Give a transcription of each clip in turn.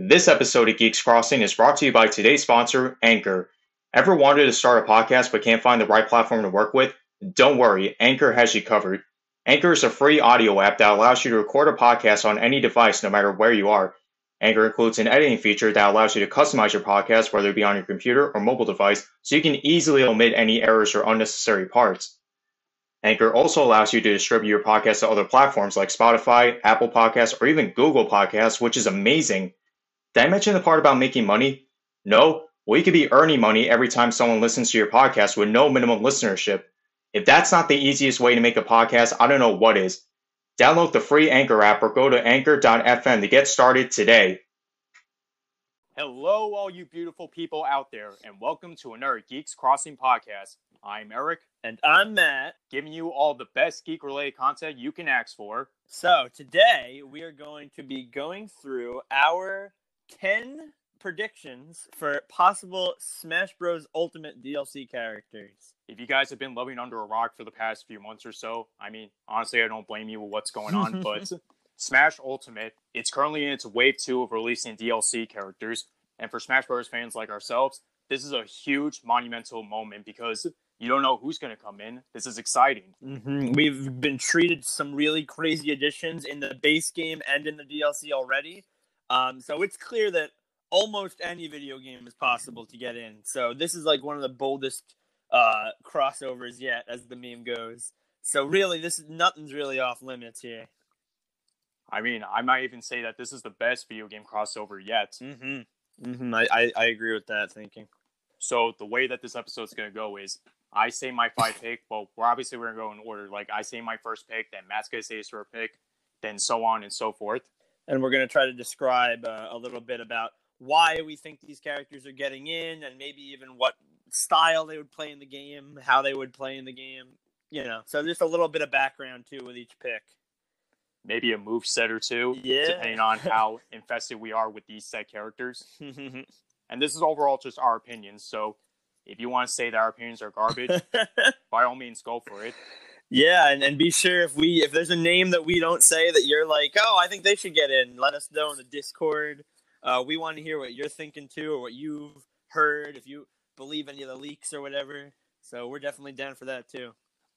This episode of Geeks Crossing is brought to you by today's sponsor, Anchor. Ever wanted to start a podcast but can't find the right platform to work with? Don't worry, Anchor has you covered. Anchor is a free audio app that allows you to record a podcast on any device no matter where you are. Anchor includes an editing feature that allows you to customize your podcast, whether it be on your computer or mobile device, so you can easily omit any errors or unnecessary parts. Anchor also allows you to distribute your podcast to other platforms like Spotify, Apple Podcasts, or even Google Podcasts, which is amazing. Did I mention the part about making money? No? Well, you could be earning money every time someone listens to your podcast with no minimum listenership. If that's not the easiest way to make a podcast, I don't know what is. Download the free Anchor app or go to anchor.fm to get started today. Hello, all you beautiful people out there, and welcome to another Geeks Crossing podcast. I'm Eric, And I'm Matt. giving you all the best geek related content you can ask for. So today we are going to be going through our 10 predictions for possible Smash Bros. Ultimate DLC characters. If you guys have been living under a rock for the past few months or so, I mean, honestly, I don't blame you with what's going on, but Smash Ultimate, it's currently in its wave two of releasing DLC characters. And for Smash Bros. fans like ourselves, this is a huge monumental moment because you don't know who's going to come in. This is exciting. Mm-hmm. We've been treated some really crazy additions in the base game and in the DLC already. Um, so it's clear that almost any video game is possible to get in. So this is like one of the boldest uh, crossovers yet, as the meme goes. So really, this is nothing's really off limits here. I mean, I might even say that this is the best video game crossover yet. Mm-hmm. Mm-hmm. I, I, I agree with that thinking. So the way that this episode's gonna go is I say my five pick. Well, we're obviously we're gonna go in order. Like I say my first pick, then Matt's gonna say his first pick, then so on and so forth. And we're going to try to describe uh, a little bit about why we think these characters are getting in and maybe even what style they would play in the game how they would play in the game you know so just a little bit of background too with each pick Maybe a move set or two, Yeah. depending on how infested we are with these set characters. And this is overall just our opinions. So if you want to say that our opinions are garbage, by all means, go for it. Yeah and, and be sure if we if there's a name that we don't say that you're like oh i think they should get in let us know in the discord uh, we want to hear what you're thinking too or what you've heard if you believe any of the leaks or whatever so we're definitely down for that too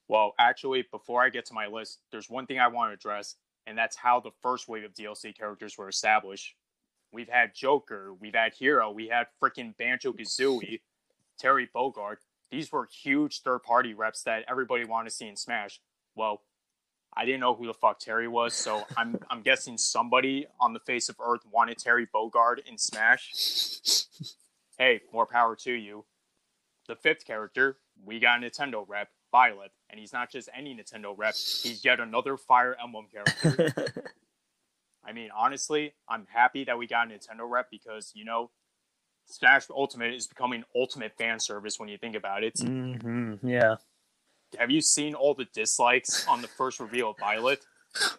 Well, actually, before I get to my list, there's one thing I want to address, and that's how the first wave of DLC characters were established. We've had Joker, we've had Hero, we had freaking Banjo Kazooie, Terry Bogard. These were huge third party reps that everybody wanted to see in Smash. Well, I didn't know who the fuck Terry was, so I'm I'm guessing somebody on the face of Earth wanted Terry Bogard in Smash. hey, more power to you. The fifth character, we got a Nintendo rep, Byleth, and he's not just any Nintendo rep, he's yet another Fire Emblem character. I mean, honestly, I'm happy that we got a Nintendo rep because, you know, Smash Ultimate is becoming ultimate fan service when you think about it. mm-hmm. yeah Have you seen all the dislikes on the first reveal of Byleth?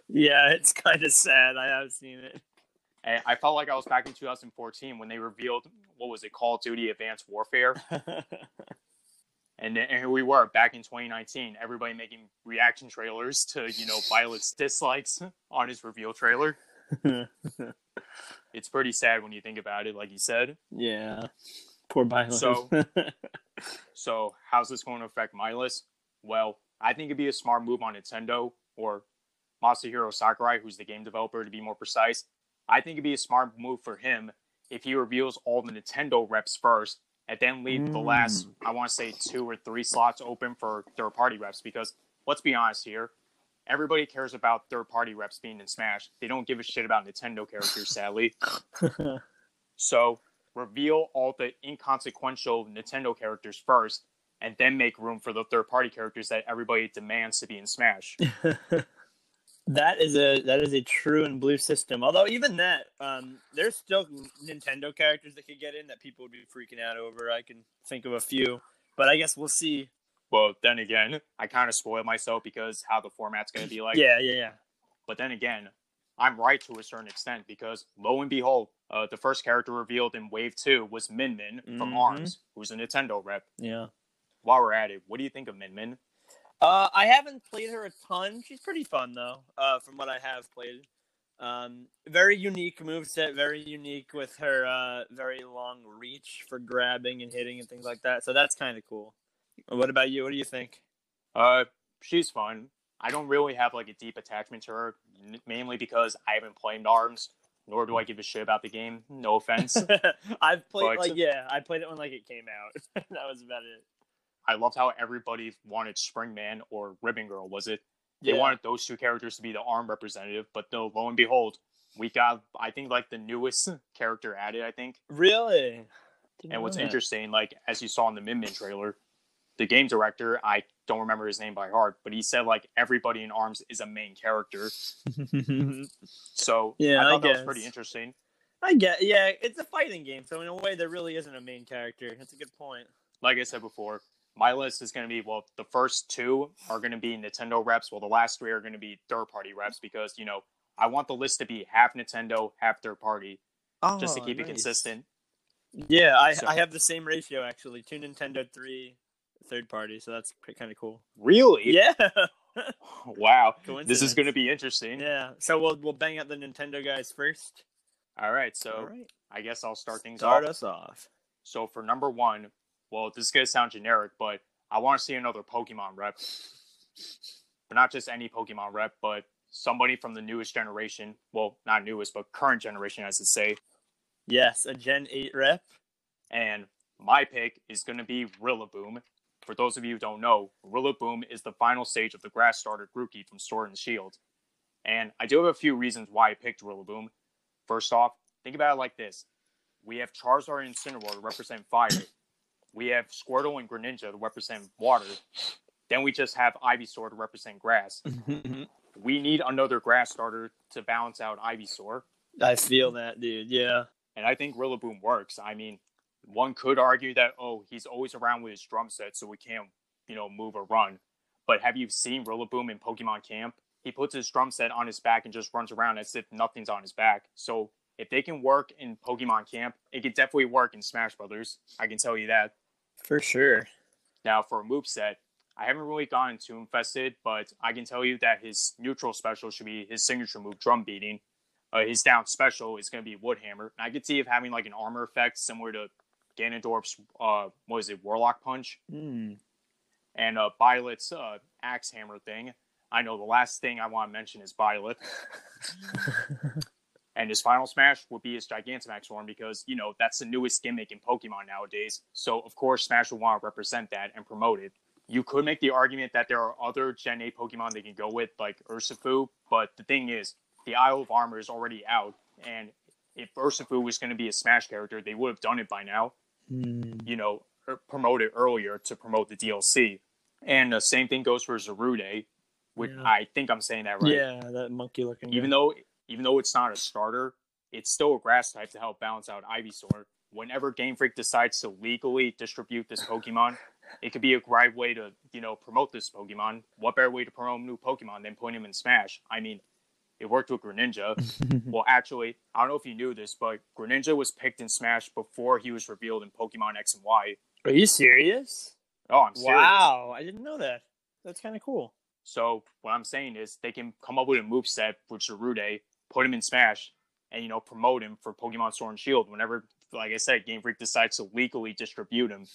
Yeah, it's kind of sad. I have seen it. And I felt like I was back in 2014 when they revealed what was it, Call of Duty Advanced Warfare, and, and here we were back in 2019, everybody making reaction trailers to you know Byleth's dislikes on his reveal trailer. It's pretty sad when you think about it, like you said. yeah, poor Byleth. So- So how's this going to affect my list? Well, I think it'd be a smart move on Nintendo or Masahiro Sakurai, who's the game developer to be more precise. I think it'd be a smart move for him if he reveals all the Nintendo reps first and then leave the last, mm. I want to say, two or three slots open for third party reps. Because let's be honest here, everybody cares about third party reps being in Smash. They don't give a shit about Nintendo characters, sadly. So reveal all the inconsequential Nintendo characters first, and then make room for the third party characters that everybody demands to be in Smash. that is a that is a true and blue system. Although even that, um, there's still Nintendo characters that could get in that people would be freaking out over. I can think of a few, but I guess we'll see. Well, then again, I kind of spoil myself because how the format's going to be like. yeah, yeah, yeah. But then again, I'm right to a certain extent because lo and behold, uh, the first character revealed in Wave 2 was Min Min from Mhm. ARMS, who's a Nintendo rep. Yeah. While we're at it, what do you think of Min Min? Uh, I haven't played her a ton. She's pretty fun though, uh, from what I have played. Um, very unique moveset, very unique with her uh, very long reach for grabbing and hitting and things like that. So that's kind of cool. What about you? What do you think? Uh, she's fun. I don't really have like a deep attachment to her, mainly because I haven't played Arms, nor do I give a shit about the game. No offense. I've played But- like yeah, I played it when like it came out. that was about it. I loved how everybody wanted Springman or Ribbon Girl, was it? They Yeah. wanted those two characters to be the ARM representative, but no, lo and behold, we got I think like the newest character added. I think, Really? Didn't and what's that. interesting, like as you saw in the Min Min trailer, the game director I don't remember his name by heart, but he said like everybody in Arms is a main character. So Yeah, I I thought that was pretty interesting. I get yeah, it's a fighting game, so in a way there really isn't a main character. That's a good point. Like I said before, my list is going to be well, the first two are going to be Nintendo reps, while the last three are going to be third party reps because you know I want the list to be half Nintendo, half third party, just to Oh, keep it consistent. Yeah, I So- I have the same ratio actually. Two Nintendo, three third party, so that's kind of cool. Really? Yeah. Wow. This is going to be interesting. Yeah. So we'll we'll bang out the Nintendo guys first. All right. So All right. I guess I'll start things Start off. us off. So for number one, well, this is going to sound generic, but I want to see another Pokemon rep. But not just any Pokemon rep, but somebody from the newest generation. Well, not newest, but current generation, as it say. Yes, a Gen eight rep. And my pick is going to be Rillaboom. For those of you who don't know, Rillaboom is the final stage of the grass starter Grookey from Sword and Shield. And I do have a few reasons why I picked Rillaboom. First off, think about it like this. We have Charizard and Incineroar to represent fire. We have Squirtle and Greninja to represent water. Then we just have Ivysaur to represent grass. Mm-hmm. We need another grass starter to balance out Ivysaur. I feel that, dude. Yeah. And I think Rillaboom works. I mean, one could argue that, oh, he's always around with his drum set, so we can't, you know, move or run. But have you seen Rillaboom in Pokemon Camp? He puts his drum set on his back and just runs around as if nothing's on his back. So if they can work in Pokemon Camp, it could definitely work in Smash Brothers. I can tell you that. For sure. Now, for a move set I haven't really gone into Infested, but I can tell you that his neutral special should be his signature move, Drum Beating. Uh, his down special is going to be Woodhammer. And I could see it having like an armor effect similar to Ganondorf's, uh, what is it, Warlock Punch? Hmm. And uh, Byleth's uh, Axe Hammer thing. I know the last thing I want to mention is Byleth. And his final smash would be his Gigantamax form because, you know, that's the newest gimmick in Pokemon nowadays. So, of course, Smash would want to represent that and promote it. You could make the argument that there are other Gen 8 Pokemon they can go with, like Urshifu, but the thing is, the Isle of Armor is already out, and if Urshifu was going to be a Smash character, they would have done it by now, Hmm. you know, or promote it earlier to promote the DLC. And the same thing goes for Zarude, which Yeah. I think I'm saying that right Yeah, that monkey looking. even though even though it's not a starter, it's still a grass type to help balance out Ivysaur. Whenever Game Freak decides to legally distribute this Pokemon, it could be a great way to, you know, promote this Pokemon. What better way to promote new Pokemon than putting him in Smash? I mean, it worked with Greninja. well, actually, I don't know if you knew this, but Greninja was picked in Smash before he was revealed in Pokemon X and Y. Are you serious? Oh, I'm serious. Wow, I didn't know that. That's kind of cool. So what I'm saying is they can come up with a move set for Zarude, put him in Smash, and you know promote him for Pokemon Sword and Shield whenever, like I said, Game Freak decides to legally distribute him.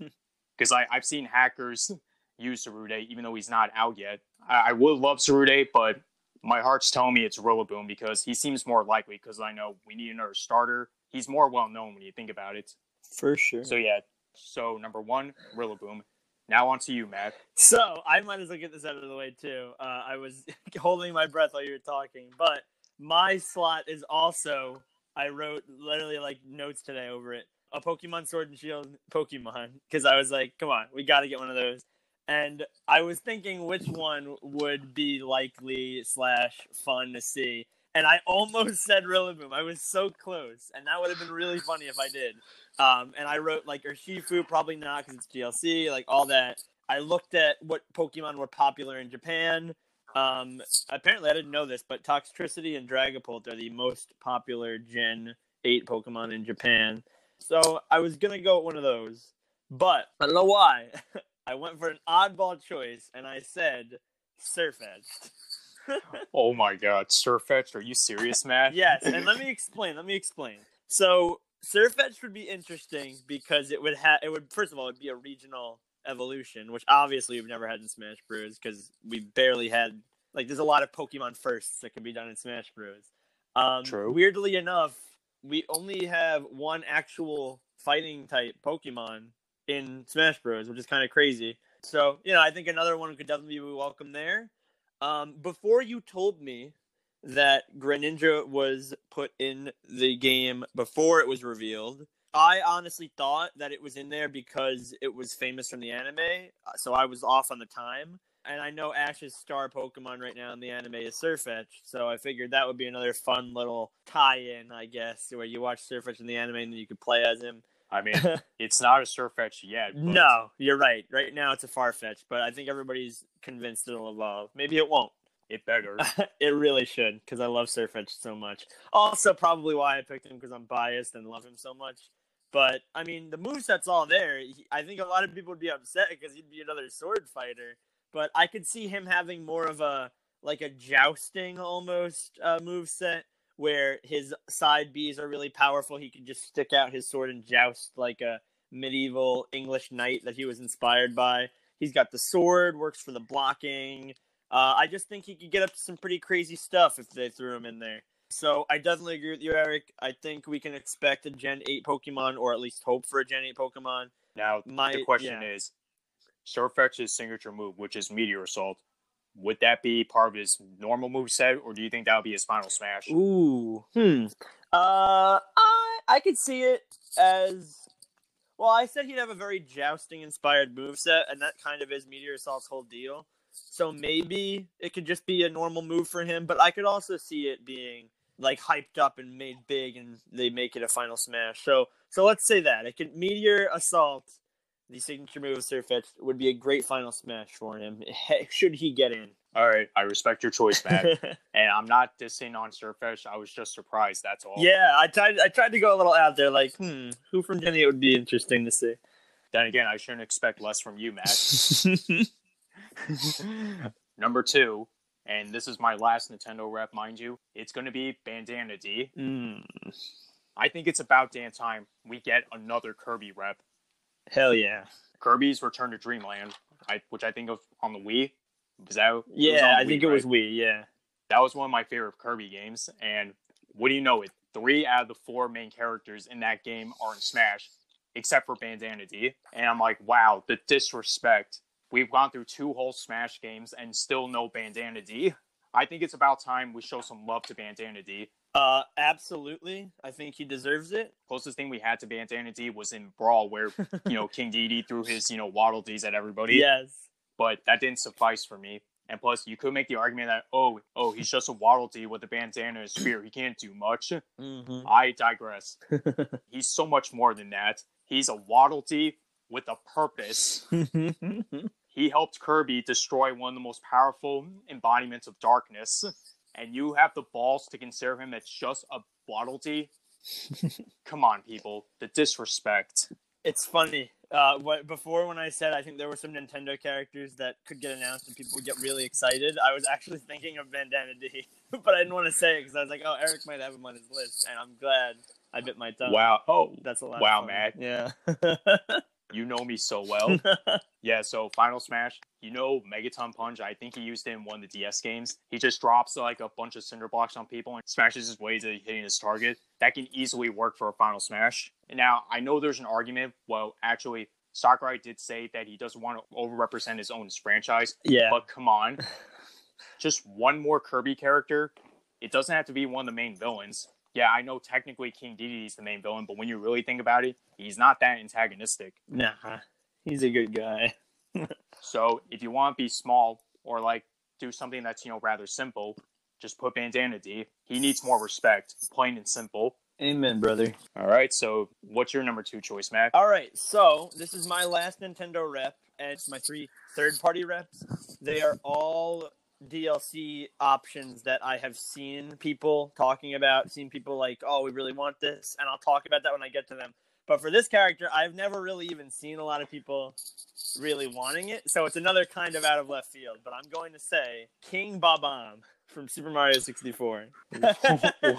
Because I've seen hackers use Zarude even though he's not out yet. I, I would love Zarude, but my heart's telling me it's Rillaboom because he seems more likely. Because I know we need another starter. He's more well known when you think about it. For sure. So yeah. So number one, Rillaboom. Now on to you, Matt. So I might as well get this out of the way too. Uh, I was holding my breath while you were talking, but my slot is also. I wrote literally like notes today over it. A Pokemon Sword and Shield Pokemon because I was like, come on, we got to get one of those. And I was thinking which one would be likely slash fun to see. And I almost said Rillaboom. I was so close, and that would have been really funny if I did. Um, and I wrote like Urshifu, probably not because it's DLC, like all that. I looked at what Pokemon were popular in Japan. Um, apparently, I didn't know this, but Toxtricity and Dragapult are the most popular Gen 8 Pokemon in Japan. So I was going to go with one of those, but I don't know why. I went for an oddball choice and I said Surf Oh my god, Surfetch, are you serious, Matt? yes, and let me explain. Let me explain. So Surfetch would be interesting because it would have it would first of all it'd be a regional evolution, which obviously we've never had in Smash Bros. because we barely had like there's a lot of Pokemon firsts that can be done in Smash Bros. Um, True. Weirdly enough, we only have one actual fighting type Pokemon in Smash Bros, which is kind of crazy. So you know, I think another one could definitely be welcome there. Um, before you told me that Greninja was put in the game before it was revealed, I honestly thought that it was in there because it was famous from the anime. uh, So I was off on the time. And I know Ash's star Pokemon right now in the anime is Surfetch, so I figured that would be another fun little tie-in, I guess, where you watch Surfetch in the anime and then you could play as him. I mean, it's not a Surfetch yet. but no, you're right. Right now it's a Farfetch, but I think everybody's convinced it'll evolve. Maybe it won't. It better. it really should because I love Surfetch so much. Also, probably why I picked him because I'm biased and love him so much. But I mean, the moveset's all there. I think a lot of people would be upset because he'd be another sword fighter. But I could see him having more of a like a jousting almost uh, move set where his side Bs are really powerful. He could just stick out his sword and joust like a medieval English knight that he was inspired by. He's got the sword, works for the blocking. Uh, I just think he could get up to some pretty crazy stuff if they threw him in there. So I definitely agree with you, Eric. I think we can expect a Gen 8 Pokemon, or at least hope for a Gen 8 Pokemon. Now, My- the question yeah. is Surfetch's signature move, which is Meteor Assault, would that be part of his normal move set, or do you think that would be his final smash? Ooh. Hmm. Uh, I I could see it as. Well, I said he'd have a very jousting inspired move set, and that kind of is Meteor Assault's whole deal. So maybe it could just be a normal move for him, but I could also see it being like hyped up and made big, and they make it a final smash. So so let's say that it could Meteor Assault, the signature move of Surfetch, would be a great final smash for him. Should he get in? All right, I respect your choice, Matt. and I'm not dissing on Surfetch. I was just surprised. That's all. Yeah, I tried. I tried to go a little out there, like, hmm, who from Gen 8 would be interesting to see. Then again, I shouldn't expect less from you, Matt. Number two, and this is my last Nintendo rep, mind you. It's going to be Bandana Dee. Mm, I think it's about damn time we get another Kirby rep. hell yeah. Kirby's Return to Dreamland, I, which I think of on the Wii. Was that? it was Yeah, I the think Wii, it was we. Yeah. That was one of my favorite Kirby games. And what do you know? It three out of the four main characters in that game are in Smash, except for Bandana Dee. And I'm like, wow, the disrespect. We've gone through two whole Smash games and still no Bandana Dee. I think it's about time we show some love to Bandana Dee. Uh, absolutely. I think he deserves it. Closest thing we had to Bandana Dee was in Brawl, where you know King Dedede threw his you know Waddle Dees at everybody. Yes. but that didn't suffice for me. And plus, you could make the argument that oh, oh, he's just a Waddle Dee with a bandana and a spear. He can't do much. hmm I digress. He's so much more than that. He's a Waddle Dee with a purpose. He helped Kirby destroy one of the most powerful embodiments of darkness, and you have the balls to consider him as just a Waddle Dee. Come on, people. The disrespect. it's funny. Uh, what before when I said I think there were some Nintendo characters that could get announced and people would get really excited, I was actually thinking of Bandana Dee, but I didn't want to say it because I was like, oh, Eric might have him on his list, and I'm glad I bit my tongue. Wow. Oh, That's a lot. Wow, of fun. Matt. Yeah. you know me so well. Yeah, so Final Smash, you know Megaton Punch, I think he used it in one of the DS games. He just drops like a bunch of cinder blocks on people and smashes his way to hitting his target. That can easily work for a Final Smash. And now, I know there's an argument, well, actually, Sakurai did say that he doesn't want to overrepresent his own franchise, yeah. but come on. just one more Kirby character. It doesn't have to be one of the main villains. Yeah, I know technically King Dedede is the main villain, but when you really think about it, he's not that antagonistic. Nah, he's a good guy. So if you want to be small or like do something that's you know rather simple, just put Bandana Dee. He needs more respect, plain and simple. Amen, brother. All right. So what's your number two choice, Mac? All right, so this is my last Nintendo rep, and it's my three third-party reps. They are all DLC options that I have seen people talking about, seen people like, "Oh, we really want this," and I'll talk about that when I get to them. But for this character, I've never really even seen a lot of people really wanting it, so it's another kind of out of left field. But I'm going to say King Bob-omb. from Super Mario 64.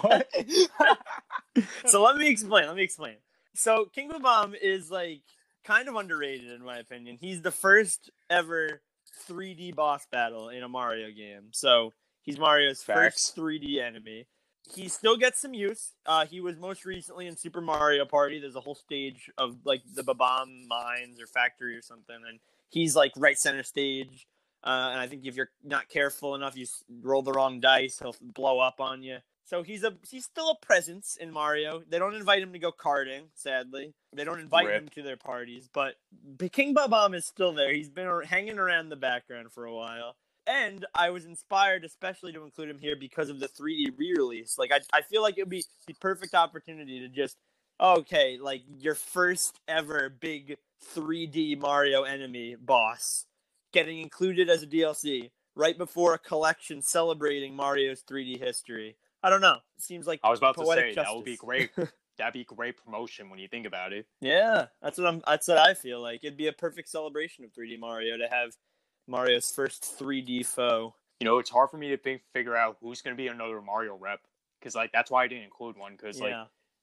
what? so let me explain. Let me explain. So King Bomb is like kind of underrated in my opinion. He's the first ever 3D boss battle in a Mario game. So he's Mario's Facts. first 3D enemy. He still gets some use. Uh, he was most recently in Super Mario Party. There's a whole stage of like the Bob-omb mines or factory or something, and he's like right center stage. Uh, and I think if you're not careful enough, you roll the wrong dice, he'll blow up on you. So he's a he's still a presence in Mario. They don't invite him to go karting, sadly. They don't invite Rip. him to their parties, but King Bob-omb is still there. He's been hanging around the background for a while. And I was inspired especially to include him here because of the 3D re-release. Like I, I feel like it would be the perfect opportunity to just okay, like your first ever big 3D Mario enemy boss getting included as a DLC right before a collection celebrating Mario's 3D history. I don't know. It seems like I was about to say that would be great. That'd be great promotion when you think about it. Yeah, that's what I'm. That's what I feel like. It'd be a perfect celebration of 3D Mario to have Mario's first 3D foe. You know, it's hard for me to think, figure out who's going to be another Mario rep because, like, that's why I didn't include one because, like,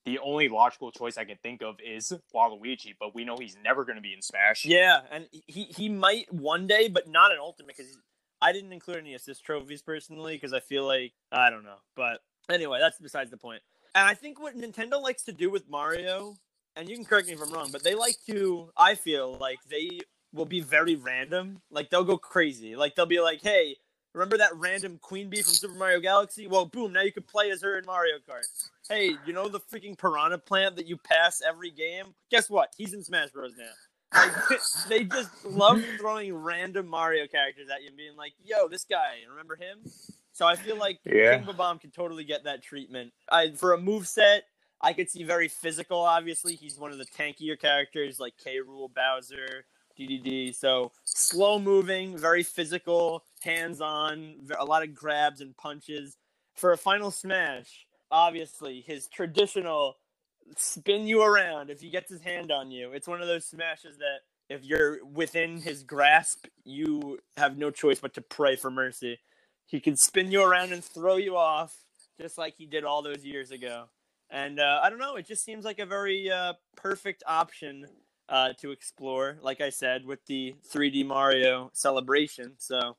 the only logical choice I can think of is Waluigi, but we know he's never going to be in Smash. yeah, and he he might one day, but not in Ultimate because I didn't include any assist trophies personally because I feel like I don't know. But anyway, that's besides the point. And I think what Nintendo likes to do with Mario, and you can correct me if I'm wrong, but they like to. I feel like they will be very random. Like they'll go crazy. Like they'll be like, "Hey, remember that random Queen Bee from Super Mario Galaxy? Well, boom! Now you can play as her in Mario Kart." Hey, you know the freaking piranha plant that you pass every game? Guess what? He's in Smash Bros. now. Like, they just love throwing random Mario characters at you and being like, "Yo, this guy, remember him?" So I feel like Yeah. King Bob-omb can totally get that treatment. I for a move set, I could see very physical. Obviously, he's one of the tankier characters like K. Rool, Bowser, DDD. So slow moving, very physical, hands on, a lot of grabs and punches. For a final smash, obviously his traditional spin you around if he gets his hand on you. It's one of those smashes that if you're within his grasp, you have no choice but to pray for mercy. He can spin you around and throw you off, just like he did all those years ago. And uh, I don't know, it just seems like a very uh, perfect option uh, to explore, like I said, with the 3D Mario celebration. So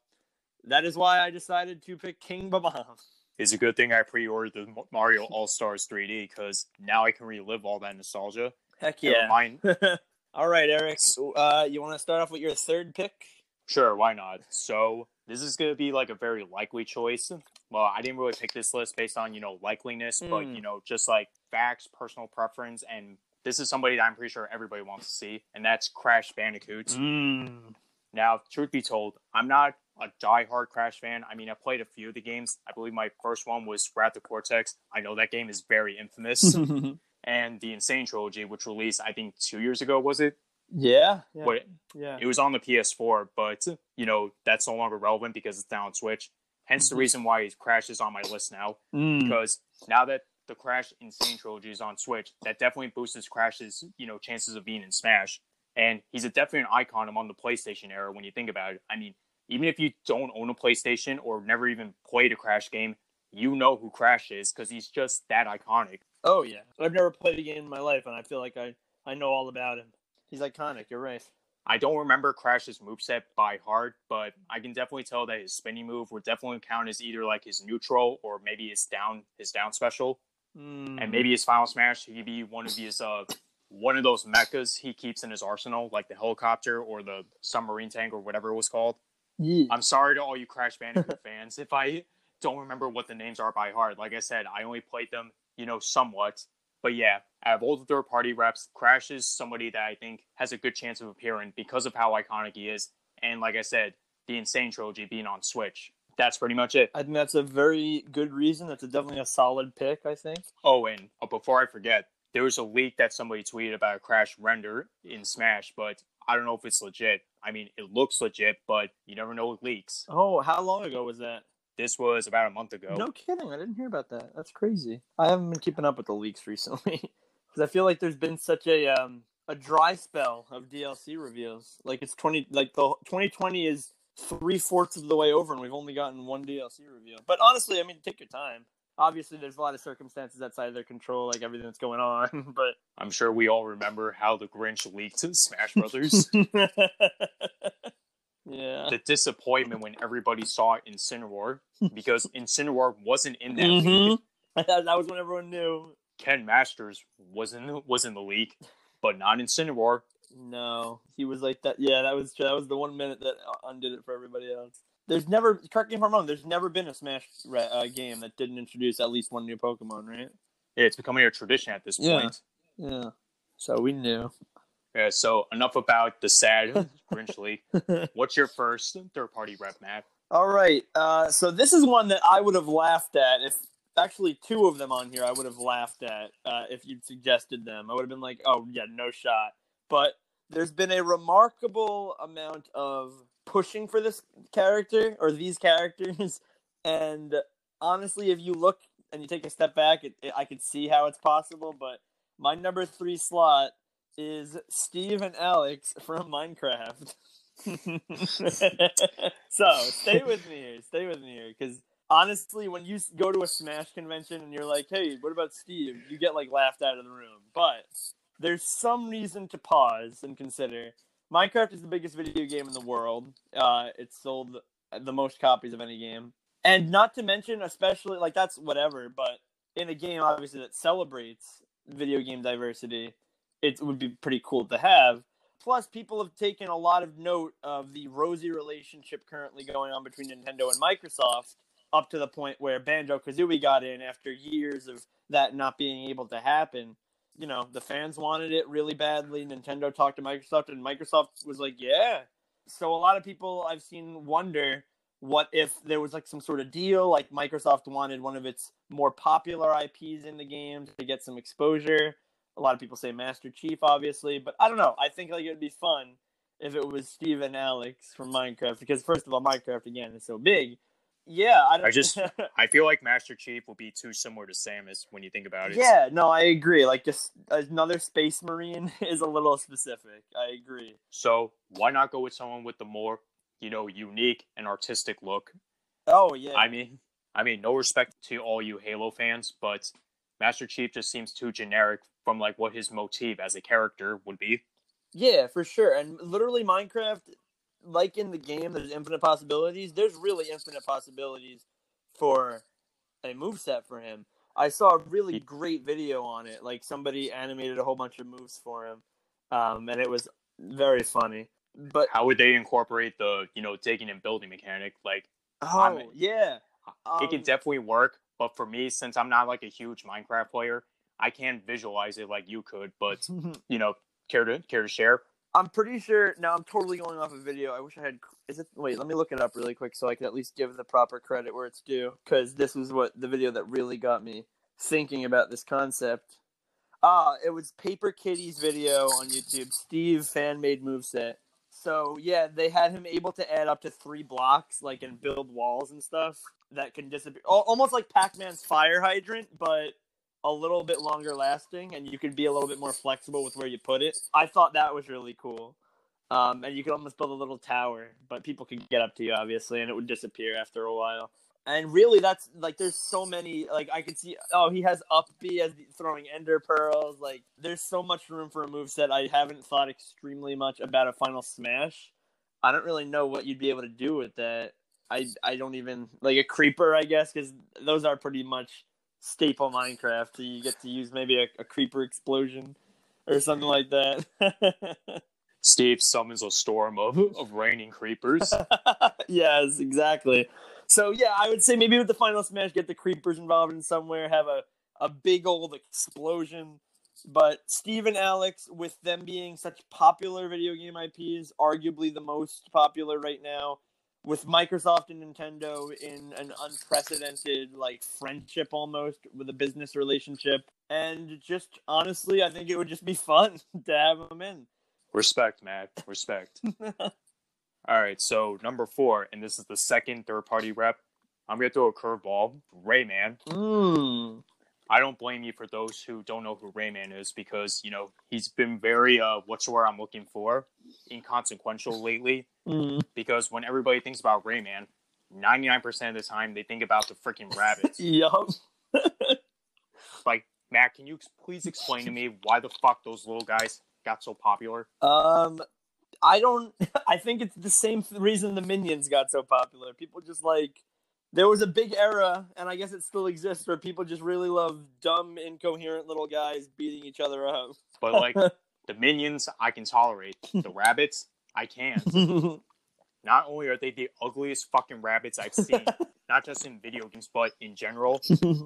that is why I decided to pick King Bob-omb. It's a good thing I pre-ordered the Mario All Stars 3D because now I can relive all that nostalgia. Heck yeah. mind. all right, Eric. So, Uh, you want to start off with your third pick? Sure, why not? So this is going to be like a very likely choice. Well, I didn't really pick this list based on you know likeliness, but Hmm. you know just like facts, personal preference, and this is somebody that I'm pretty sure everybody wants to see, and that's Crash Bandicoot. Mm. Now, truth be told, I'm not a die-hard Crash fan. I mean, I played a few of the games. I believe my first one was Wrath of Cortex. I know that game is very infamous. and the N. Sane Trilogy, which released I think two years ago, was it? yeah. Yeah. What yeah. it was on the PS4, but you know that's no longer relevant because it's now on Switch. Hence the Mhm. reason why Crash is on my list now. Mm. Because now that the Crash N. Sane Trilogy is on Switch, that definitely boosts Crash's you know chances of being in Smash. And he's a definitely an icon among the PlayStation era when you think about it. I mean, even if you don't own a PlayStation or never even played a Crash game, you know who Crash is because he's just that iconic. Oh yeah. I've never played a game in my life, and I feel like I I know all about him. He's iconic. You're right. I don't remember Crash's moveset by heart, but I can definitely tell that his spinning move would definitely count as either like his neutral or maybe his down his down special. Mm. And maybe his final smash he'd be one of his uh one of those mechas he keeps in his arsenal, like the helicopter or the submarine tank or whatever it was called. Yeah. I'm sorry to all you Crash Bandicoot fans if I don't remember what the names are by heart. Like I said, I only played them, you know, somewhat. But yeah, out of all the third party reps, Crash is somebody that I think has a good chance of appearing because of how iconic he is. And like I said, the N. Sane Trilogy being on Switch. That's pretty much it. I think that's a very good reason. That's a, definitely a solid pick. I think. Oh, and uh, before I forget, there was a leak that somebody tweeted about a Crash render in Smash, but I don't know if it's legit. I mean, it looks legit, but you never know with leaks. Oh, how long ago was that? This was about a month ago. No kidding. I didn't hear about that. That's crazy. I haven't been keeping up with the leaks recently because I feel like there's been such a um a dry spell of DLC reveals. Like it's twenty like the 2020 is three fourths of the way over, and we've only gotten one DLC reveal. But honestly, I mean, take your time. Obviously, there's a lot of circumstances outside of their control, like everything that's going on. But I'm sure we all remember how the Grinch leaked to Smash Brothers. yeah, the disappointment when everybody saw Incineroar because Incineroar wasn't in that Mhm. league. that, that was when everyone knew. Ken Masters was in was in the league, but not Incineroar. No, he was like that. Yeah, that was that was the one minute that undid it for everybody else. There's never, correct me if I'm wrong. There's never been a Smash re- uh, game that didn't introduce at least one new Pokemon, right? Yeah, it's becoming a tradition at this Yeah. point. Yeah. So we knew. Yeah, so enough about the sad Grinchly. What's your first third party rep, Matt? All right. Uh, so this is one that I would have laughed at if actually two of them on here I would have laughed at uh, if you'd suggested them. I would have been like, oh yeah, no shot. But there's been a remarkable amount of pushing for this character or these characters, and honestly, if you look and you take a step back, it, it, I could see how it's possible. But my number three slot is Steve and Alex from Minecraft. so stay with me here. Stay with me here, because honestly, when you go to a Smash convention and you're like, "Hey, what about Steve?" you get like laughed out of the room. But there's some reason to pause and consider. Minecraft is the biggest video game in the world. Uh, it's sold the most copies of any game, and not to mention, especially like that's whatever. But in a game, obviously that celebrates video game diversity, it would be pretty cool to have. Plus, people have taken a lot of note of the rosy relationship currently going on between Nintendo and Microsoft, up to the point where Banjo Kazooie got in after years of that not being able to happen. You know, the fans wanted it really badly. Nintendo talked to Microsoft, and Microsoft was like, yeah. So, a lot of people I've seen wonder what if there was like some sort of deal, like Microsoft wanted one of its more popular IPs in the game to get some exposure. A lot of people say Master Chief, obviously, but I don't know. I think like it would be fun if it was Steve and Alex from Minecraft because first of all, Minecraft again is so big. Yeah, I, don't, I just- I feel like Master Chief will be too similar to Samus when you think about it. yeah, no, I agree. Like just another Space Marine is a little specific. I agree. So why not go with someone with the more, you know, unique and artistic look? Oh yeah, I mean, I mean, no respect to all you Halo fans, but Master Chief just seems too generic from like what his motive as a character would be. Yeah, for sure. And literally, Minecraft, like in the game, there's infinite possibilities. There's really infinite possibilities for a move set for him. I saw a really great video on it. Like somebody animated a whole bunch of moves for him, um, and it was very funny. But How would they incorporate the, you know, digging and building mechanic? Like oh I'm- yeah, it can Um, definitely work, but for me, since I'm not like a huge Minecraft player, I can't visualize it like you could. But you know, care to care to share? I'm pretty sure. Now I'm totally going off a video. I wish I had. Is it? Wait, let me look it up really quick so I can at least give the proper credit where it's due. Because this was what the video that really got me thinking about this concept. Ah, it was Paper Kitty's video on YouTube. Steve fan made moveset. So yeah, they had him able to add up to three blocks, like and build walls and stuff that can disappear, almost like Pac-Man's fire hydrant, but a little bit longer lasting, and you could be a little bit more flexible with where you put it. I thought that was really cool. Um, and you could almost build a little tower, but people could get up to you obviously, and it would disappear after a while. And really, that's like there's so many. Like I could see, oh, he has up B as throwing ender pearls. Like there's so much room for a move set. I haven't thought extremely much about a final smash. I don't really know what you'd be able to do with that. I I don't even like a creeper, I guess, because those are pretty much staple Minecraft. So you get to use maybe a, a creeper explosion or something like that. Steve summons a storm of of raining creepers. yes, exactly. So yeah, I would say maybe with the final smash, get the creepers involved in somewhere, have a a big old explosion. But Steve and Alex, with them being such popular video game IPs, arguably the most popular right now, with Microsoft and Nintendo in an unprecedented like friendship almost with a business relationship, and just honestly, I think it would just be fun to have them in. Respect, Matt. Respect. All right, so number four, and this is the second third party rep. I'm gonna throw a curveball. Rayman. Mm. I don't blame you for those who don't know who Rayman is because you know he's been very uh what's the word I'm looking for inconsequential lately. Mm. Because when everybody thinks about Rayman, ninety nine percent of the time they think about the freaking Rabbids. Yup. like Matt, can you please explain to me why the fuck those little guys got so popular? Um, I don't. I think it's the same reason the Minions got so popular. People just like there was a big era, and I guess it still exists, where people just really love dumb, incoherent little guys beating each other up. But like the minions, I can tolerate. The Rabbids, I can't. Not only are they the ugliest fucking Rabbids I've seen, not just in video games, but in general,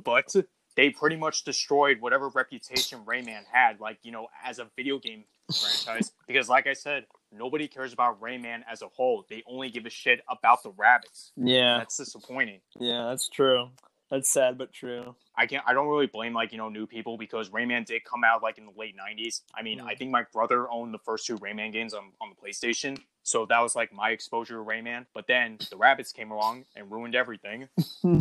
but they pretty much destroyed whatever reputation Rayman had, like, you know, as a video game franchise. Because, like I said, nobody cares about Rayman as a whole. They only give a shit about the Rabbids. yeah, That's disappointing. yeah, that's true. That's sad but true. I can't. I don't really blame like you know new people because Rayman did come out like in the late '90s. I mean, Mm. I think my brother owned the first two Rayman games on on the PlayStation, so that was like my exposure to Rayman. But then the Rabbids came along and ruined everything.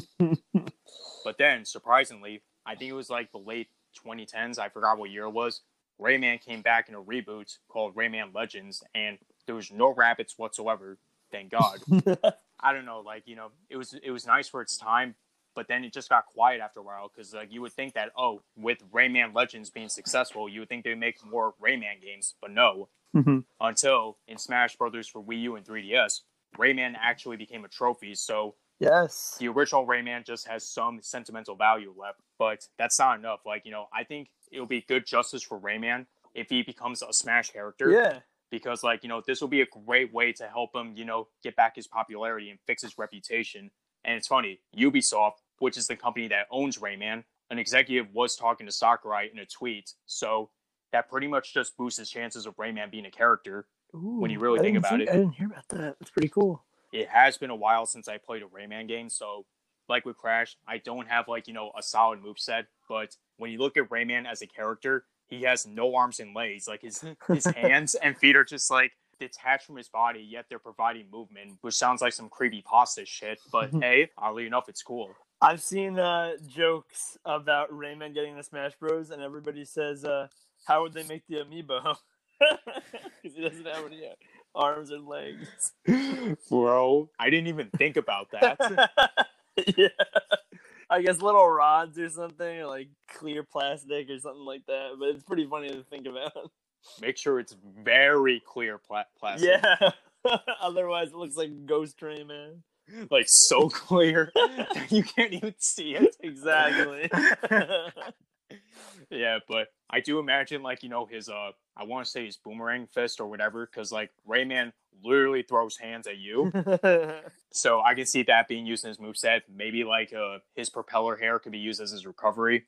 But then, surprisingly, I think it was like the late 2010s. I forgot what year it was. Rayman came back in a reboot called Rayman Legends, and there was no Rabbids whatsoever. Thank God. I don't know, like you know, it was it was nice for its time, but then it just got quiet after a while because like you would think that oh, with Rayman Legends being successful, you would think they'd make more Rayman games, but no. Mhm. Until in Smash Brothers for Wii U and 3DS, Rayman actually became a trophy. So yes. the original Rayman just has some sentimental value left, but that's not enough. Like you know, I think it'll be good justice for Rayman if he becomes a Smash character Yeah. because like you know this will be a great way to help him you know get back his popularity and fix his reputation and it's funny ubisoft which is the company that owns rayman an executive was talking to sakurai in a tweet so that pretty much just boosts his chances of rayman being a character When you really I think about see- it. I didn't hear about that. That's pretty cool. it has been a while since i played a rayman game so like with crash i don't have like you know a solid move set but when you look at rayman as a character he has no arms and legs like his his hands and feet are just like detached from his body yet they're providing movement which sounds like some creepy pasta shit but hey oddly enough it's cool I've seen uh, jokes about Rayman getting the Smash Bros, and everybody says, uh, "How would they make the amiibo?" Because he doesn't have any uh, arms and legs. bro i didn't even think about that yeah. I guess little rods or something, like clear plastic or something like that. But it's pretty funny to think about. make sure it's very clear pla- plastic Yeah. Otherwise, it looks like Ghost Train, man. like so clear that you can't even see it Exactly. yeah, but I do imagine like you know his uh I want to say his boomerang fist or whatever because like Rayman literally throws hands at you, so I can see that being used in his moveset. Maybe like uh his propeller hair could be used as his recovery.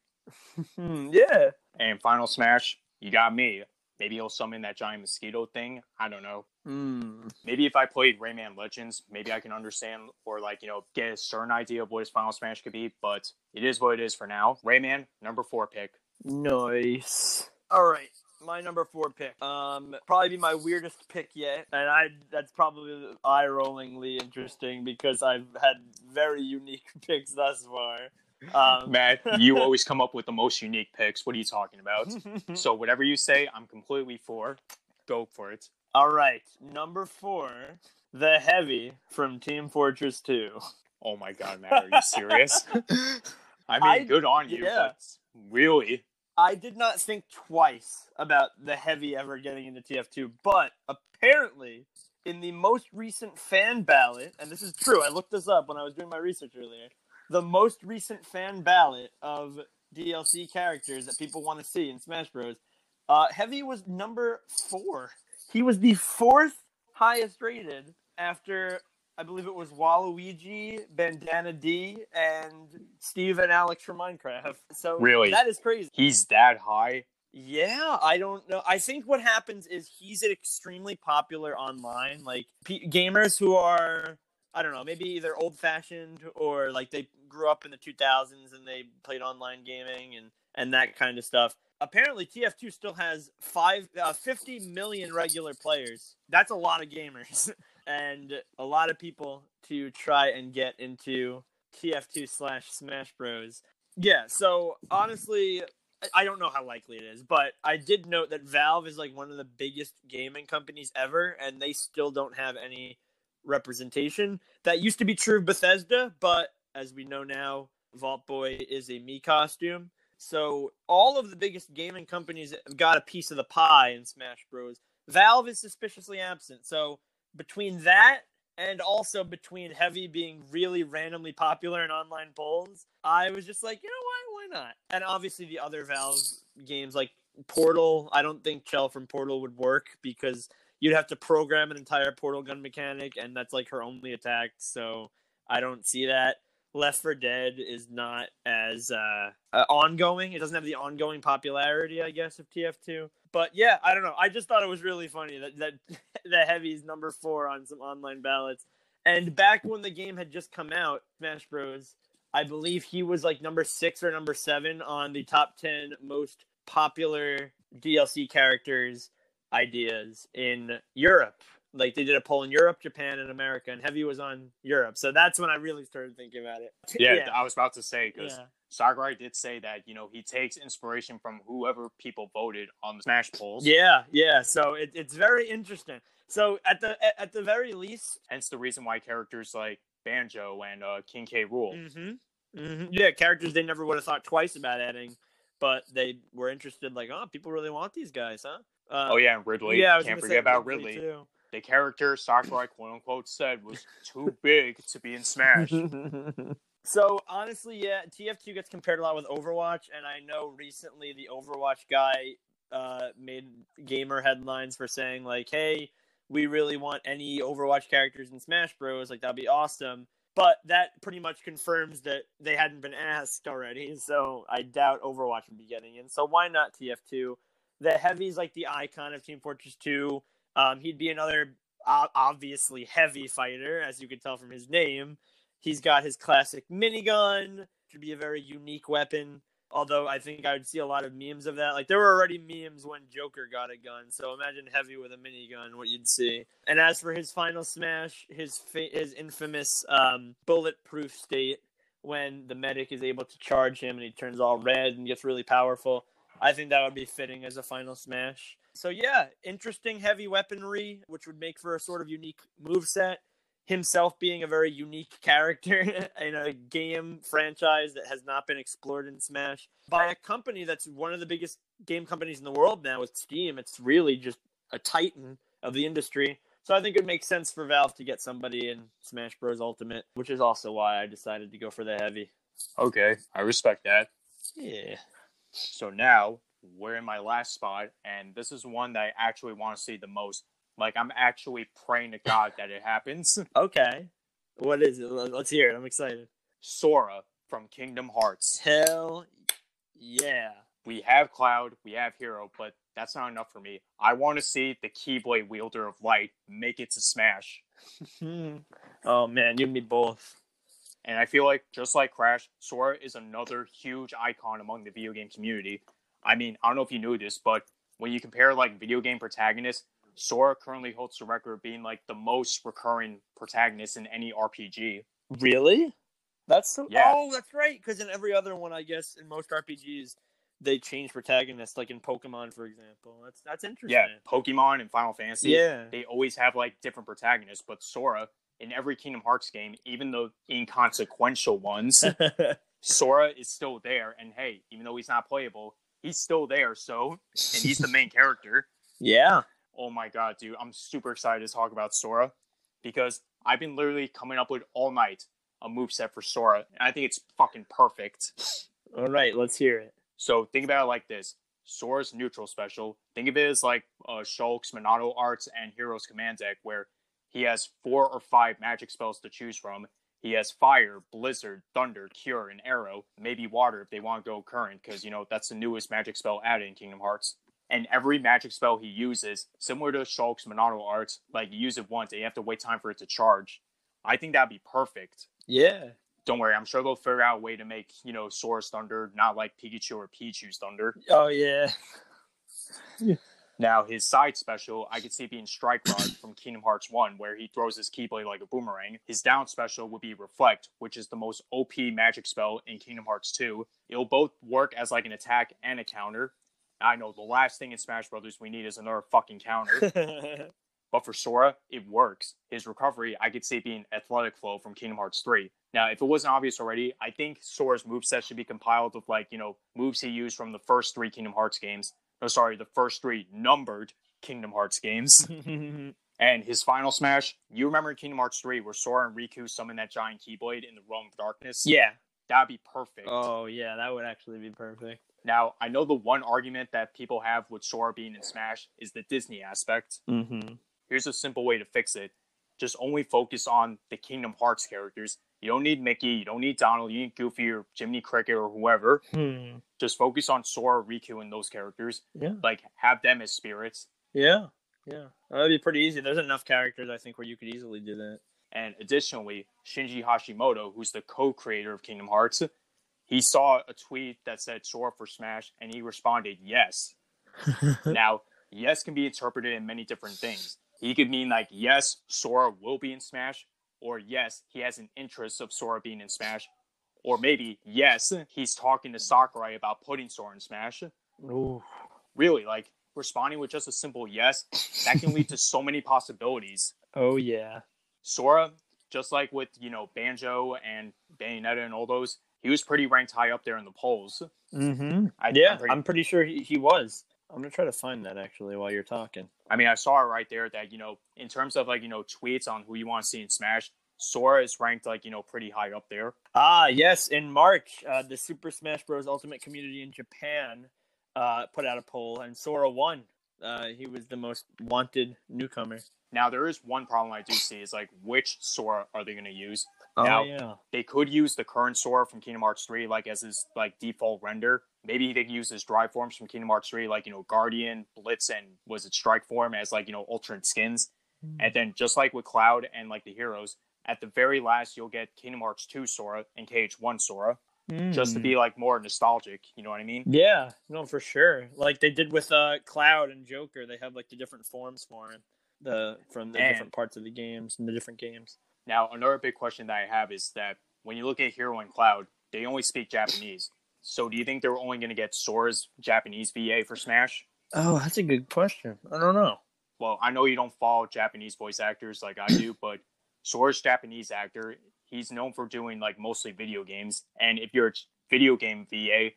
Hmm, yeah. And final smash, you got me. Maybe he'll summon that giant mosquito thing. I don't know. Hmm. Maybe if I played Rayman Legends, maybe I can understand or like you know get a certain idea of what his final smash could be. But it is what it is for now. Rayman number four pick. Nice. All right. My number four pick. Um, probably be my weirdest pick yet, and I that's probably eye-rollingly interesting because I've had very unique picks thus far. Um, Matt, you always come up with the most unique picks. What are you talking about? so whatever you say, I'm completely for. Go for it. All right, number four, the heavy from Team Fortress Two. Oh my god, Matt, are you serious? I mean, I- good on you, yeah. but really, I did not think twice about the heavy ever getting into TF2, but apparently, in the most recent fan ballot, and this is true, I looked this up when I was doing my research earlier. The most recent fan ballot of DLC characters that people want to see in Smash Bros. Uh, heavy was number four. He was the fourth highest rated after I believe it was Waluigi, Bandana Dee, and Steve and Alex from Minecraft. So Really? that is crazy. he's that high. Yeah, I don't know. I think what happens is he's extremely popular online. Like p- gamers who are, I don't know, maybe either old fashioned or like they grew up in the 2000s and they played online gaming and and that kind of stuff. Apparently, TF2 still has five, uh, 50 million regular players. That's a lot of gamers and a lot of people to try and get into TF2 slash Smash Bros. Yeah, so honestly, I- I don't know how likely it is, but I did note that Valve is like one of the biggest gaming companies ever, and they still don't have any representation. That used to be true of Bethesda, but as we know now, Vault Boy is a Mii costume. So all of the biggest gaming companies have got a piece of the pie in Smash Bros. Valve is suspiciously absent. So between that and also between Heavy being really randomly popular in online polls, I was just like, you know why, why not? And obviously the other Valve games like Portal, I don't think Chell from Portal would work because you'd have to program an entire portal gun mechanic, and that's like her only attack. So I don't see that. Left 4 Dead is not as uh, uh, ongoing. It doesn't have the ongoing popularity, I guess, of TF2. But yeah, I don't know. I just thought it was really funny that that that Heavy's number four on some online ballots. And back when the game had just come out, Smash Bros. I believe he was like number six or number seven on the top ten most popular DLC characters ideas in Europe. Like they did a poll in Europe, Japan, and America, and Heavy was on Europe. So that's when I really started thinking about it. Yeah, I was about to say because yeah. Sakurai did say that you know he takes inspiration from whoever people voted on the Smash polls. Yeah, yeah. So it, it's very interesting. So at the at- the very least, Hence the reason why characters like Banjo and uh, King K. Rool. mm-hmm, hmm yeah, characters they never would have thought twice about adding, but they were interested. Like, oh, people really want these guys, huh? Uh, Oh yeah, and Ridley. yeah. I was Can't forget say about Ridley. too. The character Sakurai quote unquote said was too big to be in Smash. so honestly, yeah, TF2 gets compared a lot with Overwatch, and I know recently the Overwatch guy uh, made gamer headlines for saying like, "Hey, we really want any Overwatch characters in Smash Bros. Like that'd be awesome." But that pretty much confirms that they hadn't been asked already, so I doubt Overwatch would be getting in. So why not TF2? The heavy's like the icon of Team Fortress 2. Um, he'd be another obviously heavy fighter, as you could tell from his name. He's got his classic minigun, should be a very unique weapon. Although I think I would see a lot of memes of that. Like there were already memes when Joker got a gun, so imagine heavy with a minigun, what you'd see. And as for his final smash, his fa- his infamous um, bulletproof state, when the medic is able to charge him and he turns all red and gets really powerful, I think that would be fitting as a final smash. So yeah, interesting heavy weaponry, which would make for a sort of unique move set. Himself being a very unique character in a game franchise that has not been explored in Smash by a company that's one of the biggest game companies in the world now with Steam. It's really just a titan of the industry. So I think it makes sense for Valve to get somebody in Smash Bros. Ultimate, which is also why I decided to go for the heavy. Okay, I respect that. Yeah. So now we're in my last spot, and this is one that I actually want to see the most. Like I'm actually praying to God that it happens. Okay. What is it? Let- Let's hear it. I'm excited. Sora from Kingdom Hearts. Hell yeah. We have Cloud, we have Hero, but that's not enough for me. I want to see the Keyblade wielder of light make it to Smash. oh man, you and me both. And I feel like just like Crash, Sora is another huge icon among the video game community. I mean, I don't know if you knew this, but when you compare like video game protagonists, Sora currently holds the record of being like the most recurring protagonist in any RPG. Really? That's so. Yeah. Oh, that's right. Because in every other one, I guess in most RPGs, they change protagonists. Like in Pokemon, for example. That's that's interesting. Yeah, Pokemon and Final Fantasy, Yeah. they always have like different protagonists, but Sora in every Kingdom Hearts game, even the inconsequential ones, Sora is still there. And hey, even though he's not playable, he's still there. So, and he's the main character. yeah. Oh my god, dude, I'm super excited to talk about Sora because I've been literally coming up with all night a moveset for Sora, and I think it's fucking perfect. All right. Let's hear it. So think about it like this: Sora's neutral special. Think of it as like uh, Shulk's Monado Arts and Heroes Command deck, where he has four or five magic spells to choose from. He has Fire, Blizzard, Thunder, Cure, and Arrow. Maybe Water if they want to go current, because you know that's the newest magic spell added in Kingdom Hearts. And every magic spell he uses, similar to Shulk's Monado Arts, like you use it once and you have to wait time for it to charge. I think that'd be perfect. Yeah. Don't worry, I'm sure they'll figure out a way to make, you know, Sora's Thunder not like Pikachu or Pichu's Thunder. Oh yeah. Now, his side special, I could see being Strike Raid from Kingdom Hearts 1, where he throws his Keyblade like a boomerang. His down special would be Reflect, which is the most OP magic spell in Kingdom Hearts 2. It'll both work as like an attack and a counter. I know the last thing in Smash Brothers we need is another fucking counter. But for Sora, it works. His recovery, I could see being Athletic Flow from Kingdom Hearts 3. Now, if it wasn't obvious already, I think Sora's moveset should be compiled with, like, you know, moves he used from the first three Kingdom Hearts games. No, sorry, the first three numbered Kingdom Hearts games. and his final smash, you remember in Kingdom Hearts 3 where Sora and Riku summon that giant Keyblade in the Realm of Darkness? yeah. That'd be perfect. Oh yeah, that would actually be perfect. Now, I know the one argument that people have with Sora being in Smash is the Disney aspect. Mm-hmm. Here's a simple way to fix it. Just only focus on the Kingdom Hearts characters. You don't need Mickey, you don't need Donald, you need Goofy or Jiminy Cricket or whoever. Hmm. Just focus on Sora, Riku, and those characters. Yeah. Like, have them as spirits. Yeah. Yeah. That'd be pretty easy. There's enough characters I think where you could easily do that. And additionally, Shinji Hashimoto, who's the co creator of Kingdom Hearts, he saw a tweet that said Sora for Smash, and he responded, yes. now, yes can be interpreted in many different things. He could mean like, yes, Sora will be in Smash, or yes, he has an interest of Sora being in Smash, or maybe yes, he's talking to Sakurai about putting Sora in Smash. Ooh. Really, like responding with just a simple yes, that can lead to so many possibilities. Oh yeah. Sora, just like with you know Banjo and Bayonetta and all those, he was pretty ranked high up there in the polls. Mm-hmm. I, Yeah, I'm pretty- I'm pretty sure he, he was. I'm gonna try to find that actually while you're talking. I mean, I saw it right there that you know, in terms of like you know tweets on who you want to see in Smash, Sora is ranked like you know pretty high up there. Ah, yes. In March, uh, the Super Smash Bros. Ultimate community in Japan uh, put out a poll, and Sora won. Uh, he was the most wanted newcomer. Now there is one problem I do see is like which Sora are they going to use? Oh Now- yeah. They could use the current Sora from Kingdom Hearts 3 like as his like default render. Maybe they could use his drive forms from Kingdom Hearts 3 like you know Guardian, Blitz, and was it Strike form as like you know alternate skins. And then just like with Cloud and like the heroes, at the very last you'll get Kingdom Hearts 2 Sora and KH1 Sora just to Hmm. be like more nostalgic. You know what I mean? Yeah, no, for sure. Like they did with uh, Cloud and Joker, they have like the different forms for him, the from the And- different parts of the games and the different games. Now, another big question that I have is that when you look at Hero and Cloud, they only speak Japanese. So, do you think they're only going to get Sora's Japanese VA for Smash? Oh, that's a good question. I don't know. Well, I know you don't follow Japanese voice actors like I do, but Sora's Japanese actor, he's known for doing like mostly video games. And if you're a video game VA,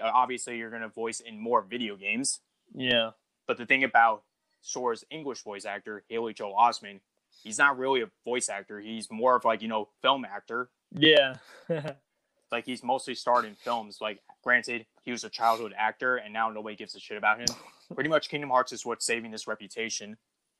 uh, obviously you're going to voice in more video games. Yeah. But the thing about Sora's English voice actor, Haley Joel Osment, he's not really a voice actor. He's more of like, you know, film actor. Yeah. like he's mostly starred in films. Like, granted, he was a childhood actor, and now nobody gives a shit about him. Pretty much, Kingdom Hearts is what's saving this reputation.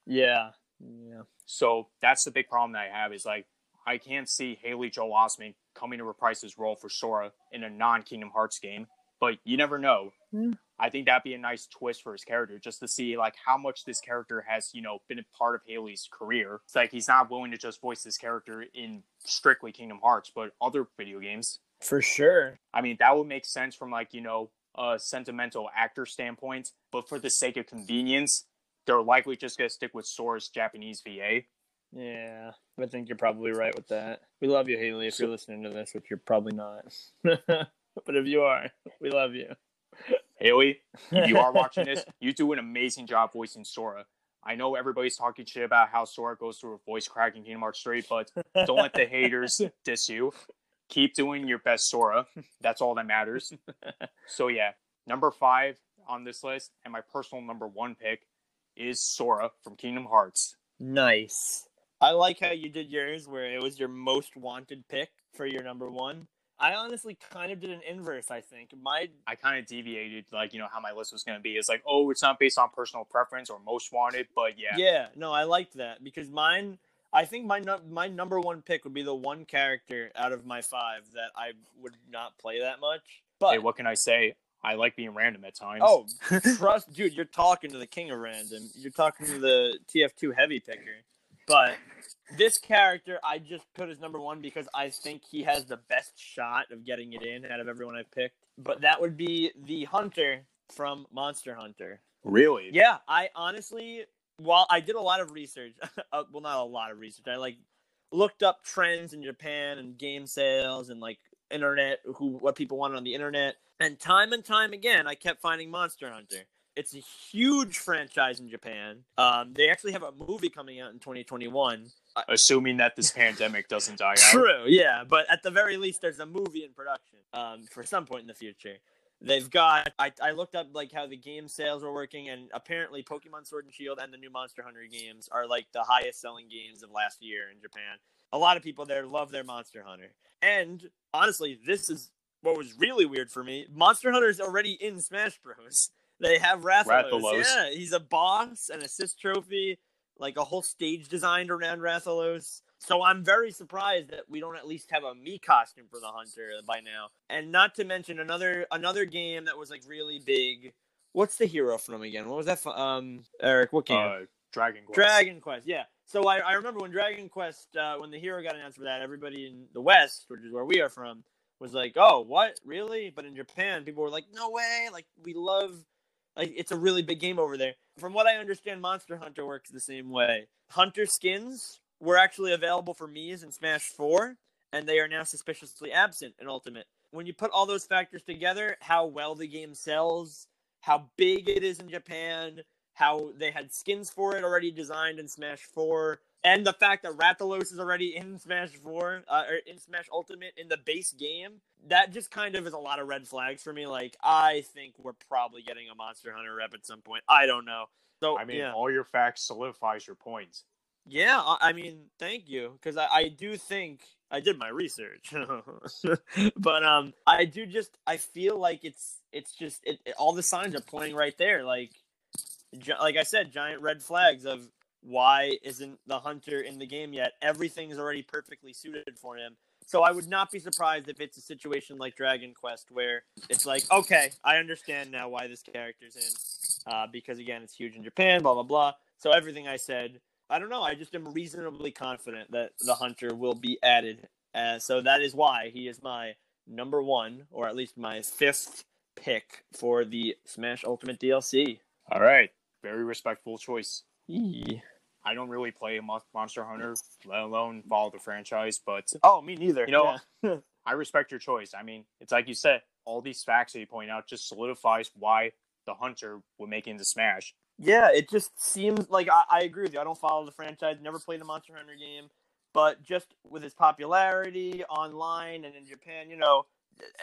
yeah. Yeah. So that's the big problem that I have is like I can't see Haley Joel Osment coming to reprise his role for Sora in a non-Kingdom Hearts game. But you never know. Yeah. I think that'd be a nice twist for his character, just to see like how much this character has, you know, been a part of Haley's career. It's like he's not willing to just voice this character in strictly Kingdom Hearts, but other video games. For sure. I mean, that would make sense from like, you know, a sentimental actor standpoint, but for the sake of convenience, they're likely just gonna stick with Sora's Japanese VA. Yeah. I think you're probably right with that. We love you, Haley, if you're listening to this, which you're probably not. but if you are, we love you. Haley, if you are watching this, you do an amazing job voicing Sora. I know everybody's talking shit about how Sora goes through a voice crack in Kingdom Hearts 3, but don't let the haters diss you. Keep doing your best Sora. That's all that matters. So yeah, number five on this list, and my personal number one pick is Sora from Kingdom Hearts. Nice. I like how you did yours, where it was your most wanted pick for your number one. I honestly kind of did an inverse. I think my I kind of deviated, like you know how my list was going to be. It's like, oh, it's not based on personal preference or most wanted, but yeah, yeah, no, I liked that because mine. I think my num- my number one pick would be the one character out of my five that I would not play that much. But Hey, what can I say? I like being random at times. oh, trust, dude, you're talking to the king of random. You're talking to the TF2 heavy picker. But this character, I just put as number one because I think he has the best shot of getting it in out of everyone I've picked. But that would be the hunter from Monster Hunter. Really? Yeah, I honestly, while I did a lot of research, uh, well, not a lot of research. I like looked up trends in Japan and game sales and like internet, who what people wanted on the internet, and time and time again, I kept finding Monster Hunter. It's a huge franchise in Japan. Um, they actually have a movie coming out in 2021. Assuming that this pandemic doesn't die out. True, yeah, but at the very least, there's a movie in production um, for some point in the future. They've got. I, I looked up like how the game sales were working, and apparently, Pokemon Sword and Shield and the new Monster Hunter games are like the highest selling games of last year in Japan. A lot of people there love their Monster Hunter, and honestly, this is what was really weird for me. Monster Hunter is already in Smash Bros. They have Rathalos. Rathalos. Yeah, he's a boss, an assist trophy, like a whole stage designed around Rathalos. So I'm very surprised that we don't at least have a Mii costume for the hunter by now. And not to mention another another game that was like really big. What's the hero from again? What was that? fu- Um, Eric, what game? Uh, Dragon Quest. Dragon Quest. Yeah. So I, I remember when Dragon Quest, uh, when the hero got announced for that, everybody in the West, which is where we are from, was like, "Oh, what? Really?" But in Japan, people were like, "No way! Like we love." Like it's a really big game over there. From what I understand, Monster Hunter works the same way. Hunter skins were actually available for Mii's in Smash 4, and they are now suspiciously absent in Ultimate. When you put all those factors together, how well the game sells, how big it is in Japan, how they had skins for it already designed in Smash 4, and the fact that Rathalos is already in Smash 4, uh, or in Smash Ultimate in the base game, that just kind of is a lot of red flags for me. Like, I think we're probably getting a Monster Hunter rep at some point. I don't know. So, I mean, yeah. all your facts solidifies your points. Yeah, I I mean, thank you because I, I do think I did my research, but um, I do just I feel like it's it's just it, it- all the signs are pointing right there. Like, gi- like I said, giant red flags of why isn't the hunter in the game yet? Everything's already perfectly suited for him. So I would not be surprised if it's a situation like Dragon Quest where it's like, okay, I understand now why this character's in, uh, because again, it's huge in Japan, blah blah blah. So everything I said I don't know. I just am reasonably confident that the hunter will be added. Uh, so that is why he is my number one, or at least my fifth pick for the Smash Ultimate DLC. All right. Very respectful choice. Eee. I don't really play Mon- Monster Hunter, let alone follow the franchise, but Oh, me neither. You know- Yeah. I respect your choice. I mean, it's like you said, all these facts that you point out just solidifies why the Hunter would make into Smash. Yeah, it just seems like I, I agree with you. I don't follow the franchise, never played the Monster Hunter game, but just with its popularity online and in Japan, you know,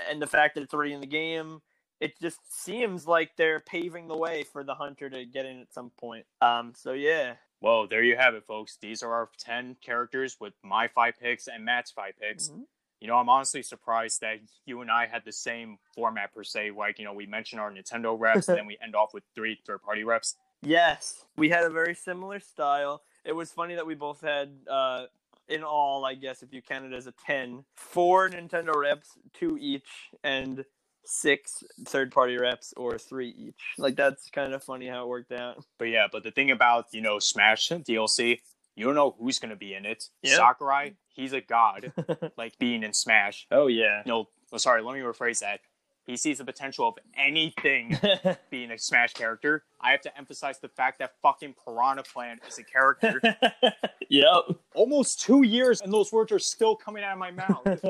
and the fact that it's already in the game, it just seems like they're paving the way for the hunter to get in at some point. Um, so yeah, Well, there you have it, folks. These are our 10 characters with my five picks and Matt's five picks. Mhm. You know, I'm honestly surprised that you and I had the same format per se. Like, you know, we mention our Nintendo reps and then we end off with three third party reps. yes, we had a very similar style. It was funny that we both had, uh, in all, I guess, if you count it as a 10, four Nintendo reps, two each, and six third party reps or three each. Like, that's kind of funny how it worked out. But yeah, but the thing about, you know, Smash DLC, you don't know who's going to be in it. Yeah. Sakurai, he's a god, like being in Smash. oh, yeah. No, oh, sorry, let me rephrase that. He sees the potential of anything being a Smash character. I have to emphasize the fact that fucking Piranha Plant is a character. yep. Almost two years, and those words are still coming out of my mouth.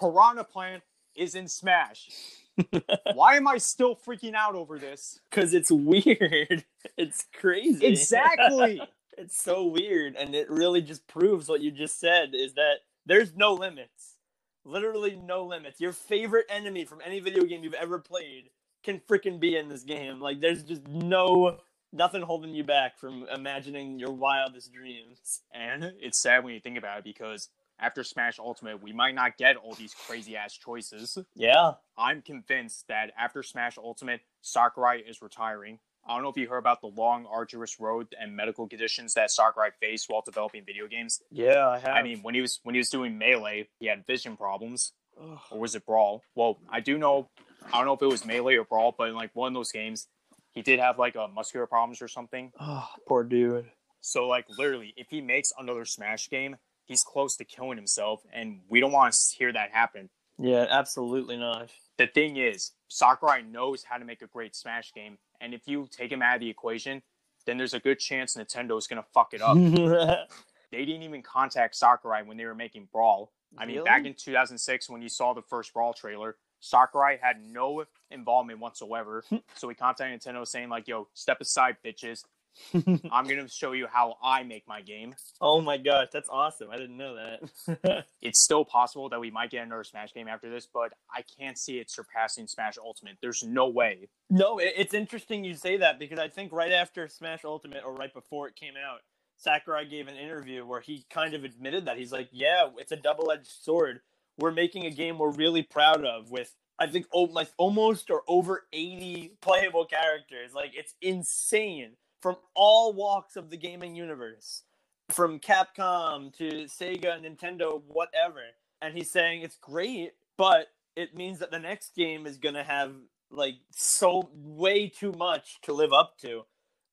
Piranha Plant is in Smash. Why am I still freaking out over this? Because it's weird. It's crazy. Exactly. it's so weird. And it really just proves what you just said is that there's no limits. Literally no limits. Your favorite enemy from any video game you've ever played can freaking be in this game. Like, there's just no. Nothing holding you back from imagining your wildest dreams. And it's sad when you think about it because after Smash Ultimate, we might not get all these crazy ass choices. Yeah. I'm convinced that after Smash Ultimate, Sakurai is retiring. I don't know if you heard about the long, arduous road and medical conditions that Sakurai faced while developing video games. Yeah, I have. I mean, when he was when he was doing Melee, he had vision problems, Ugh. or was it Brawl? Well, I do know. I don't know if it was Melee or Brawl, but in like one of those games, he did have like a muscular problems or something. Oh, poor dude. So like literally, if he makes another Smash game, he's close to killing himself, and we don't want to hear that happen. Yeah, absolutely not. The thing is, Sakurai knows how to make a great Smash game, and if you take him out of the equation, then there's a good chance Nintendo is gonna fuck it up. they didn't even contact Sakurai when they were making Brawl. I mean, Really? back in 2006, when you saw the first Brawl trailer, Sakurai had no involvement whatsoever. so he contacted Nintendo saying, like, yo, step aside, bitches. I'm going to show you how I make my game. oh my gosh, that's awesome! I didn't know that. It's still possible that we might get another Smash game after this, but I can't see it surpassing Smash Ultimate. There's no way. No, it's interesting you say that because I think right after Smash Ultimate or right before it came out, Sakurai gave an interview where he kind of admitted that he's like, "Yeah, it's a double-edged sword. We're making a game we're really proud of with I think like almost or over 80 playable characters. Like it's insane from all walks of the gaming universe, from Capcom to Sega, Nintendo, whatever." And he's saying it's great, but it means that the next game is going to have like so way too much to live up to.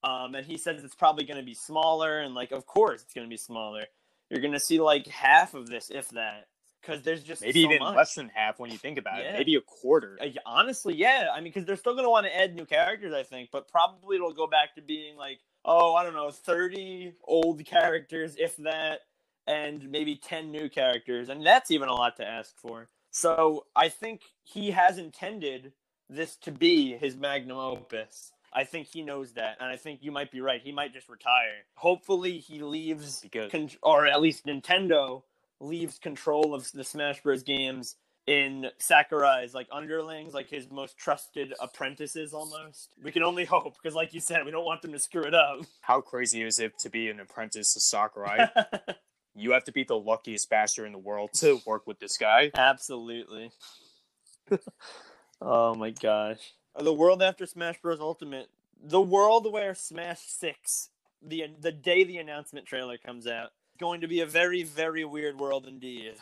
Um, and he says it's probably going to be smaller, and like, of course, it's going to be smaller. You're going to see like half of this, if that, because there's just Maybe so even much. less than half when you think about Yeah. it. Maybe a quarter. Honestly, yeah. I mean, because they're still going to want to add new characters, I think, but probably it'll go back to being like, oh, I don't know, 30 old characters, if that, and maybe 10 new characters. And that's even a lot to ask for. So I think he has intended this to be his magnum opus. I think he knows that, and I think you might be right. He might just retire. Hopefully, he leaves, Because- con- or at least Nintendo leaves control of the Smash Bros. games in Sakurai's like underlings, like his most trusted apprentices almost. We can only hope because, like you said, we don't want them to screw it up. How crazy is it to be an apprentice to Sakurai? you have to be the luckiest bastard in the world to work with this guy. Absolutely. oh my gosh. Uh, the world after Smash Bros. Ultimate, the world where Smash Six, the the day the announcement trailer comes out, going to be a very very weird world indeed.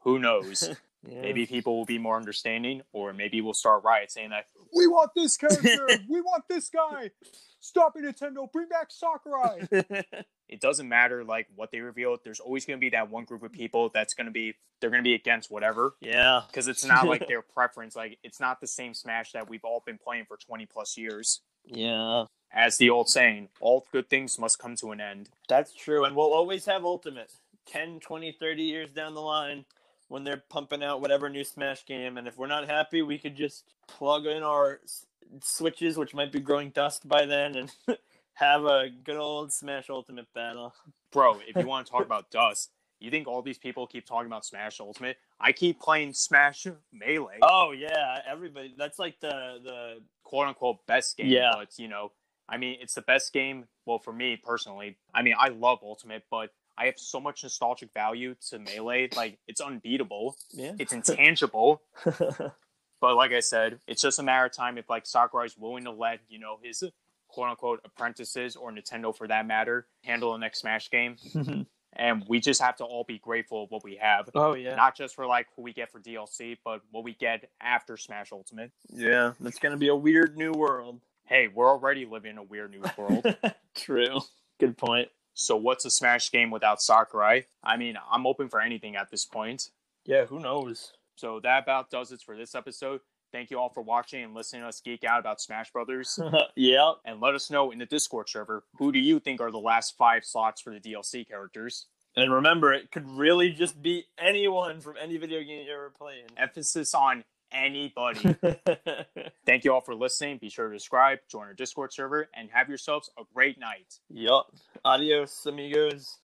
Who knows? Yeah. Maybe people will be more understanding, or maybe we'll start riot saying that we want this character, we want this guy. Stop it, Nintendo! Bring back Sakurai. it doesn't matter like what they reveal. There's always going to be that one group of people that's going to be they're going to be against whatever yeah. because it's not like their preference. Like it's not the same Smash that we've all been playing for 20 plus years. Yeah. As the old saying, all good things must come to an end. That's true. And we'll always have Ultimate 10, 20, 30 years down the line when they're pumping out whatever new Smash game. And if we're not happy, we could just plug in our switches, which might be growing dust by then, and have a good old Smash Ultimate battle. Bro, if you want to talk about dust, you think all these people keep talking about Smash Ultimate? I keep playing Smash Melee, Oh, yeah. Everybody. That's like the. the quote unquote best game. Yeah. But you know, I mean, it's the best game. Well, for me personally, I mean, I love Ultimate, but I have so much nostalgic value to Melee. Like, it's unbeatable. yeah. It's intangible. But like I said, it's just a matter of time if like Sakurai's willing to let you know his quote unquote apprentices or Nintendo for that matter handle the next Smash game, and we just have to all be grateful of what we have. oh, yeah. Not just for like what we get for DLC, but what we get after Smash Ultimate. Yeah. That's going to be a weird new world. Hey, we're already living in a weird new world. True. Good point. so what's a Smash game without Sakurai? I mean, I'm open for anything at this point. Yeah, who knows? So that about does it for this episode. Thank you all for watching and listening to us geek out about Smash Brothers. yeah. and let us know in the Discord server who do you think are the last five slots for the DLC characters. And remember, it could really just be anyone from any video game you ever played. Emphasis on anybody. Thank you all for listening. Be sure to subscribe, join our Discord server, and have yourselves a great night. yup. Adios, amigos.